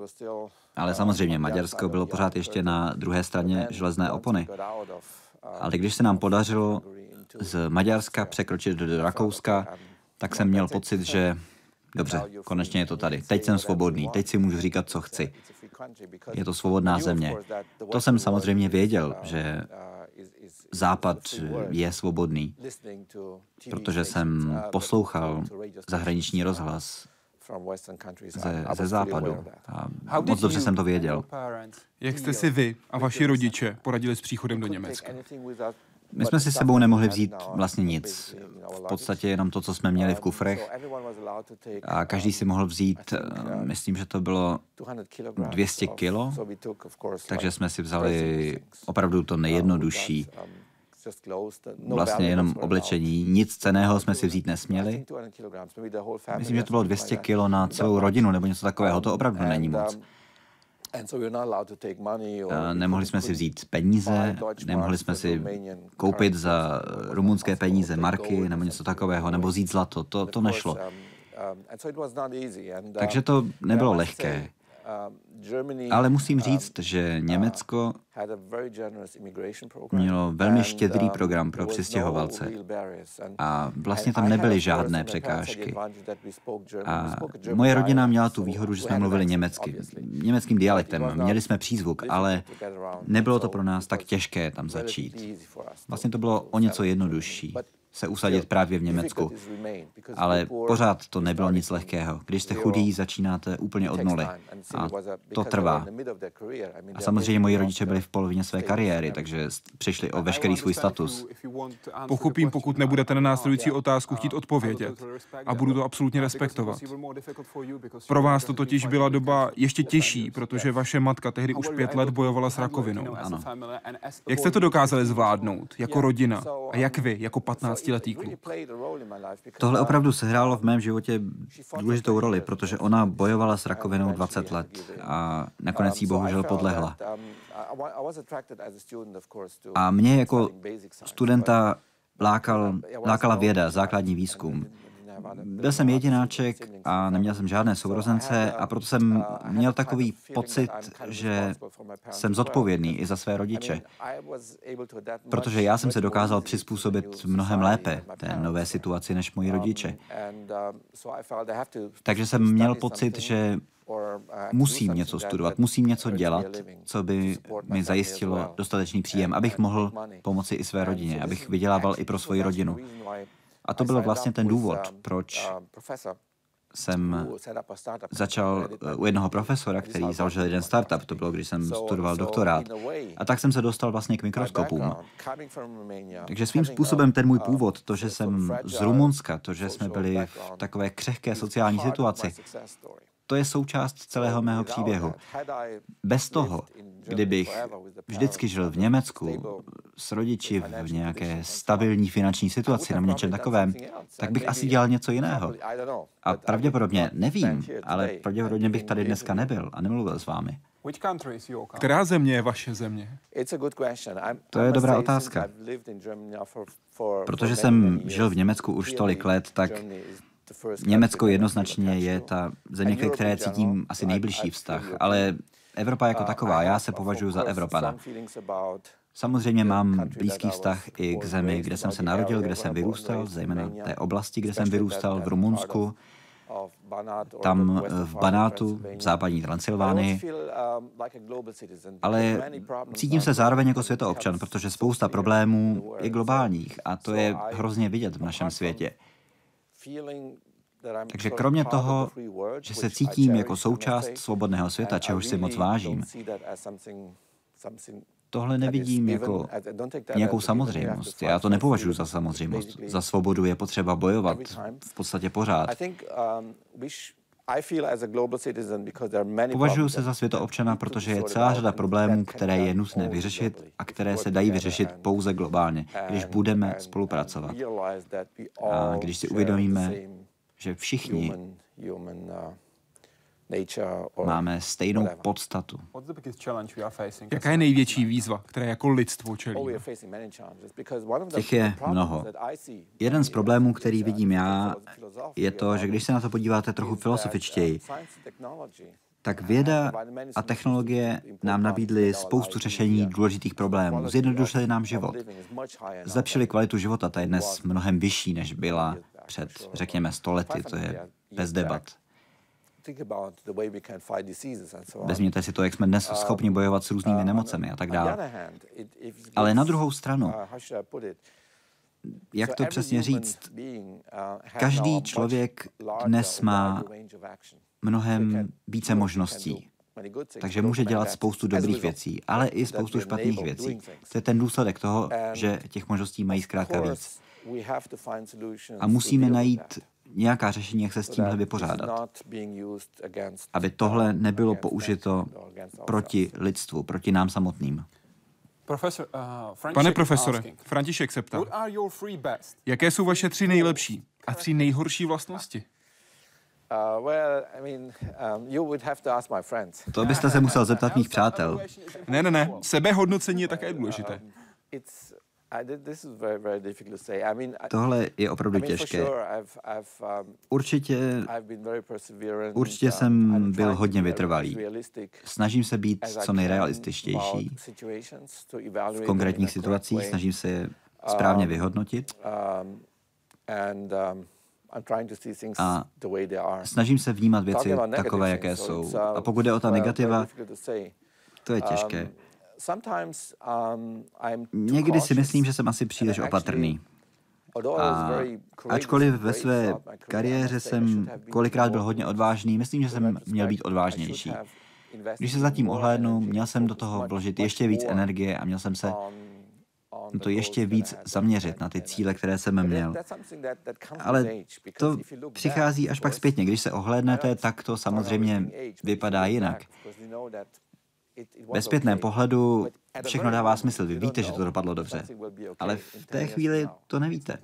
ale samozřejmě Maďarsko bylo pořád ještě na druhé straně železné opony. Ale když se nám podařilo z Maďarska překročit do Rakouska, tak jsem měl pocit, že dobře, konečně je to tady. Teď jsem svobodný, teď si můžu říkat, co chci. Je to svobodná země. To jsem samozřejmě věděl, že Západ je svobodný, protože jsem poslouchal zahraniční rozhlas ze, ze západu a moc dobře jsem to věděl. Jak jste si vy a vaši rodiče poradili s příchodem do Německa? My jsme si s sebou nemohli vzít vlastně nic. V podstatě jenom to, co jsme měli v kufrech. A každý si mohl vzít, eh, myslím, že to bylo 200 kilo, takže jsme si vzali opravdu to nejjednodušší. Vlastně jenom oblečení, nic ceného jsme si vzít nesměli. Myslím, že to bylo 200 kilo na celou rodinu nebo něco takového, to opravdu není moc. Nemohli jsme si vzít peníze, nemohli jsme si koupit za rumunské peníze marky nebo něco takového, nebo vzít zlato, to, to nešlo. Takže to nebylo lehké. Ale musím říct, že Německo mělo velmi štědrý program pro přistěhovalce. a vlastně tam nebyly žádné překážky. A moje rodina měla tu výhodu, že jsme mluvili německy, německým dialektem. Měli jsme přízvuk, ale nebylo to pro nás tak těžké tam začít. Vlastně to bylo o něco jednodušší se usadit právě v Německu. Ale pořád to nebylo nic lehkého. Když jste chudí, začínáte úplně od nuly. A to trvá. A samozřejmě moji rodiče byli v polovině své kariéry, takže přišli o veškerý svůj status. Pochopím, pokud nebudete na následující otázku chtít odpovědět. A budu to absolutně respektovat. Pro vás to totiž byla doba ještě těžší, protože vaše matka tehdy už pět let bojovala s rakovinou. Ano. Jak jste to dokázali zvládnout jako rodina a jak vy jako 15 letý kluk. Tohle opravdu sehrálo v mém životě důležitou roli, protože ona bojovala s rakovinou 20 let a nakonec jí bohužel podlehla. A mě jako studenta lákal, lákala věda, základní výzkum. Byl jsem jedináček a neměl jsem žádné sourozence a proto jsem měl takový pocit, že jsem zodpovědný i za své rodiče. Protože já jsem se dokázal přizpůsobit mnohem lépe té nové situaci než moji rodiče. Takže jsem měl pocit, že musím něco studovat, musím něco dělat, co by mi zajistilo dostatečný příjem, abych mohl pomoci i své rodině, abych vydělával i pro svoji rodinu. A to byl vlastně ten důvod, proč jsem začal eh, u jednoho profesora, který založil jeden startup, to bylo, když jsem studoval doktorát. A tak jsem se dostal vlastně k mikroskopům. Takže svým způsobem ten můj původ, to, že jsem z Rumunska, to, že jsme byli v takové křehké sociální situaci, to je součást celého mého příběhu. Bez toho, kdybych vždycky žil v Německu s rodiči v nějaké stabilní finanční situaci nebo něčem takovém, tak bych asi dělal něco jiného. A pravděpodobně, nevím, ale pravděpodobně bych tady dneska nebyl a nemluvil s vámi. Která země je vaše země? To je dobrá otázka. Protože jsem žil v Německu už tolik let, tak Německo jednoznačně je ta země, ke které cítím asi nejbližší vztah, ale Evropa jako taková, já se považuji za Evropana. Samozřejmě mám blízký vztah i k zemi, kde jsem se narodil, kde jsem vyrůstal, zejména té oblasti, kde jsem vyrůstal, v Rumunsku, tam v Banátu, v západní Transylvánii. Ale cítím se zároveň jako světoobčan, protože spousta problémů je globálních a to je hrozně vidět v našem světě. Takže kromě toho, že se cítím jako součást svobodného světa, čehož si moc vážím, tohle nevidím jako nějakou samozřejmost. Já to nepovažuji za samozřejmost. Za svobodu je potřeba bojovat v podstatě pořád. Považuji se za světoobčana, protože je celá řada problémů, které je nutné vyřešit a které se dají vyřešit pouze globálně, když budeme spolupracovat. A když si uvědomíme, že všichni máme stejnou podstatu. Jaká je největší výzva, která jako lidstvo čelí? Těch je mnoho. Jeden z problémů, který vidím já, je to, že když se na to podíváte trochu filozofičtěji, tak věda a technologie nám nabídly spoustu řešení důležitých problémů. Zjednodušili nám život. Zlepšili kvalitu života, ta je dnes mnohem vyšší, než byla před, řekněme, stolety. To je bez debat. Vezměte si to, jak jsme dnes schopni bojovat s různými nemocemi a tak dále. Ale na druhou stranu, jak to přesně říct, každý člověk dnes má mnohem více možností. Takže může dělat spoustu dobrých věcí, ale i spoustu špatných věcí. To je ten důsledek toho, že těch možností mají zkrátka víc. A musíme najít nějaká řešení, jak se s tímhle vypořádat. Aby tohle nebylo použito proti lidstvu, proti nám samotným. Profesor, uh, Pane profesore, František se ptá, jaké jsou vaše tři nejlepší a tři nejhorší vlastnosti? To byste se musel zeptat mých přátel. Ne, ne, ne, sebehodnocení je také důležité. Tohle je opravdu těžké. Um, určitě, určitě jsem byl hodně vytrvalý. Snažím se být co nejrealističtější. V konkrétních situacích snažím se je správně um, vyhodnotit. Um, a snažím se vnímat věci takové, jaké jsou. A pokud jde o ta negativa, to je těžké. Um, Někdy si myslím, že jsem asi příliš opatrný. A ačkoliv ve své kariéře jsem kolikrát byl hodně odvážný, myslím, že jsem měl být odvážnější. Když se zatím ohlédnu, měl jsem do toho vložit ještě víc energie a měl jsem se to ještě víc zaměřit na ty cíle, které jsem měl. Ale to přichází až pak zpětně. Když se ohlédnete, tak to samozřejmě vypadá jinak. Ve zpětném pohledu všechno dává smysl. Vy víte, že to dopadlo dobře. Ale v té chvíli to nevíte.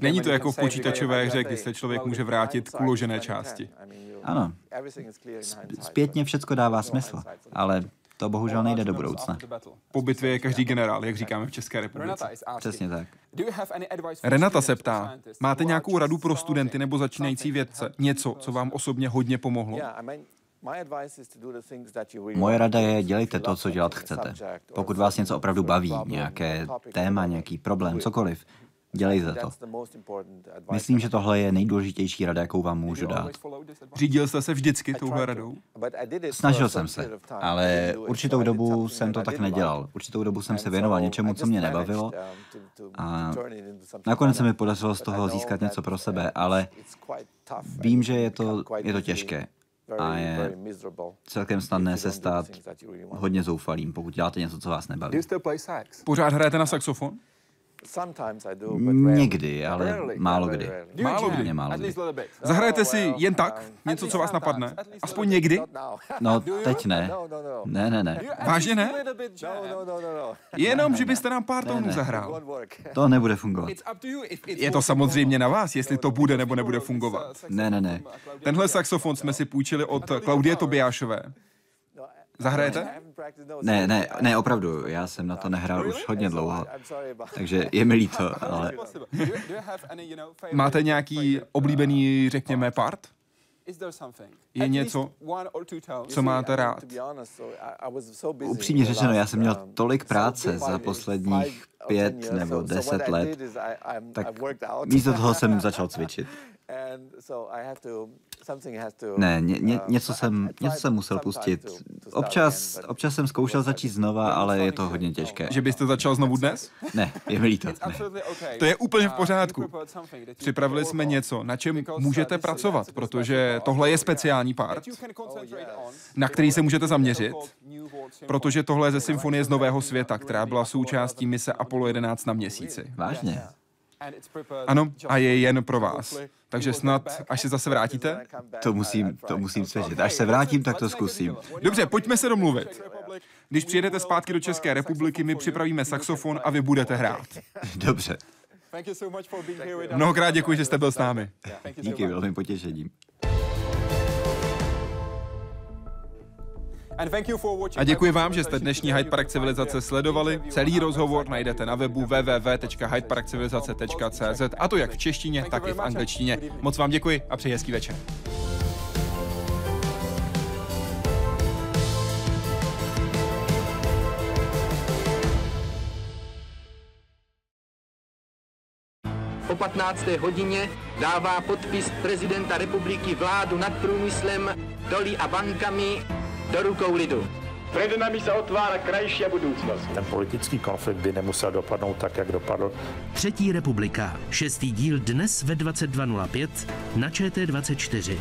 Není to jako v počítačové hře, kdy se člověk může vrátit k uložené části. Ano. Zpětně všechno dává smysl. Ale to bohužel nejde do budoucna. Po bitvě je každý generál, jak říkáme v České republice. Přesně tak. Renata se ptá, máte nějakou radu pro studenty nebo začínající vědce? Něco, co vám osobně hodně pomohlo? Moje rada je, dělejte to, co dělat chcete. Pokud vás něco opravdu baví, nějaké téma, nějaký problém, cokoliv, Dělejte to. Myslím, že tohle je nejdůležitější rada, jakou vám můžu dát. Řídil jste se vždycky touhle radou? Snažil jsem se, ale určitou dobu jsem to tak nedělal. Určitou dobu jsem se věnoval něčemu, co mě nebavilo a nakonec se mi podařilo z toho získat něco pro sebe, ale vím, že je to, je to těžké a je celkem snadné se stát hodně zoufalým, pokud děláte něco, co vás nebaví. Pořád hrajete na saxofon? Někdy, ale málo kdy. Málo kdy. málo kdy. Zahrajete si jen tak něco, co vás napadne? Aspoň někdy? No, <laughs> teď ne. Ne, ne, ne. Vážně ne? <laughs> Jenom, že byste nám pár tónů zahrál. To nebude fungovat. Je to samozřejmě na vás, jestli to bude nebo nebude fungovat. Ne, ne, ne. Tenhle saxofon jsme si půjčili od Klaudie Tobiášové. Zahrajete? Ne, ne, ne, opravdu, já jsem na to nehrál už hodně dlouho, takže je mi líto, ale... Máte nějaký oblíbený, řekněme, part? Je něco, co máte rád? Upřímně řečeno, já jsem měl tolik práce za posledních pět nebo deset let, tak místo toho jsem <laughs> začal cvičit. Ne, ně, ně, něco, jsem, něco jsem musel pustit. Občas, občas jsem zkoušel začít znova, ale je to hodně těžké. Že byste začal znovu dnes? Ne, je mi líto. Ne. To je úplně v pořádku. Připravili jsme něco, na čem můžete pracovat, protože tohle je speciální part, na který se můžete zaměřit, protože tohle je ze Symfonie z Nového světa, která byla součástí mise Apollo 11 na měsíci. Vážně? Ano, a je jen pro vás. Takže snad, až se zase vrátíte? To musím, to musím cvičit. Až se vrátím, tak to zkusím. Dobře, pojďme se domluvit. Když přijedete zpátky do České republiky, my připravíme saxofon a vy budete hrát. Dobře. Mnohokrát děkuji, že jste byl s námi. Díky, bylo mi potěšením. A děkuji vám, že jste dnešní Hyde Park civilizace sledovali. Celý rozhovor najdete na webu www.hydeparkcivilizace.cz a to jak v češtině, tak i v angličtině. Moc vám děkuji a přeji hezký večer. Po 15 15. hodině dává podpis prezidenta republiky vládu nad průmyslem, doly a bankami do rukou lidu. Před nami se otvára krajší budoucnost. Ten politický konflikt by nemusel dopadnout tak, jak dopadl. Třetí republika. Šestý díl dnes ve 22.05 na ČT24.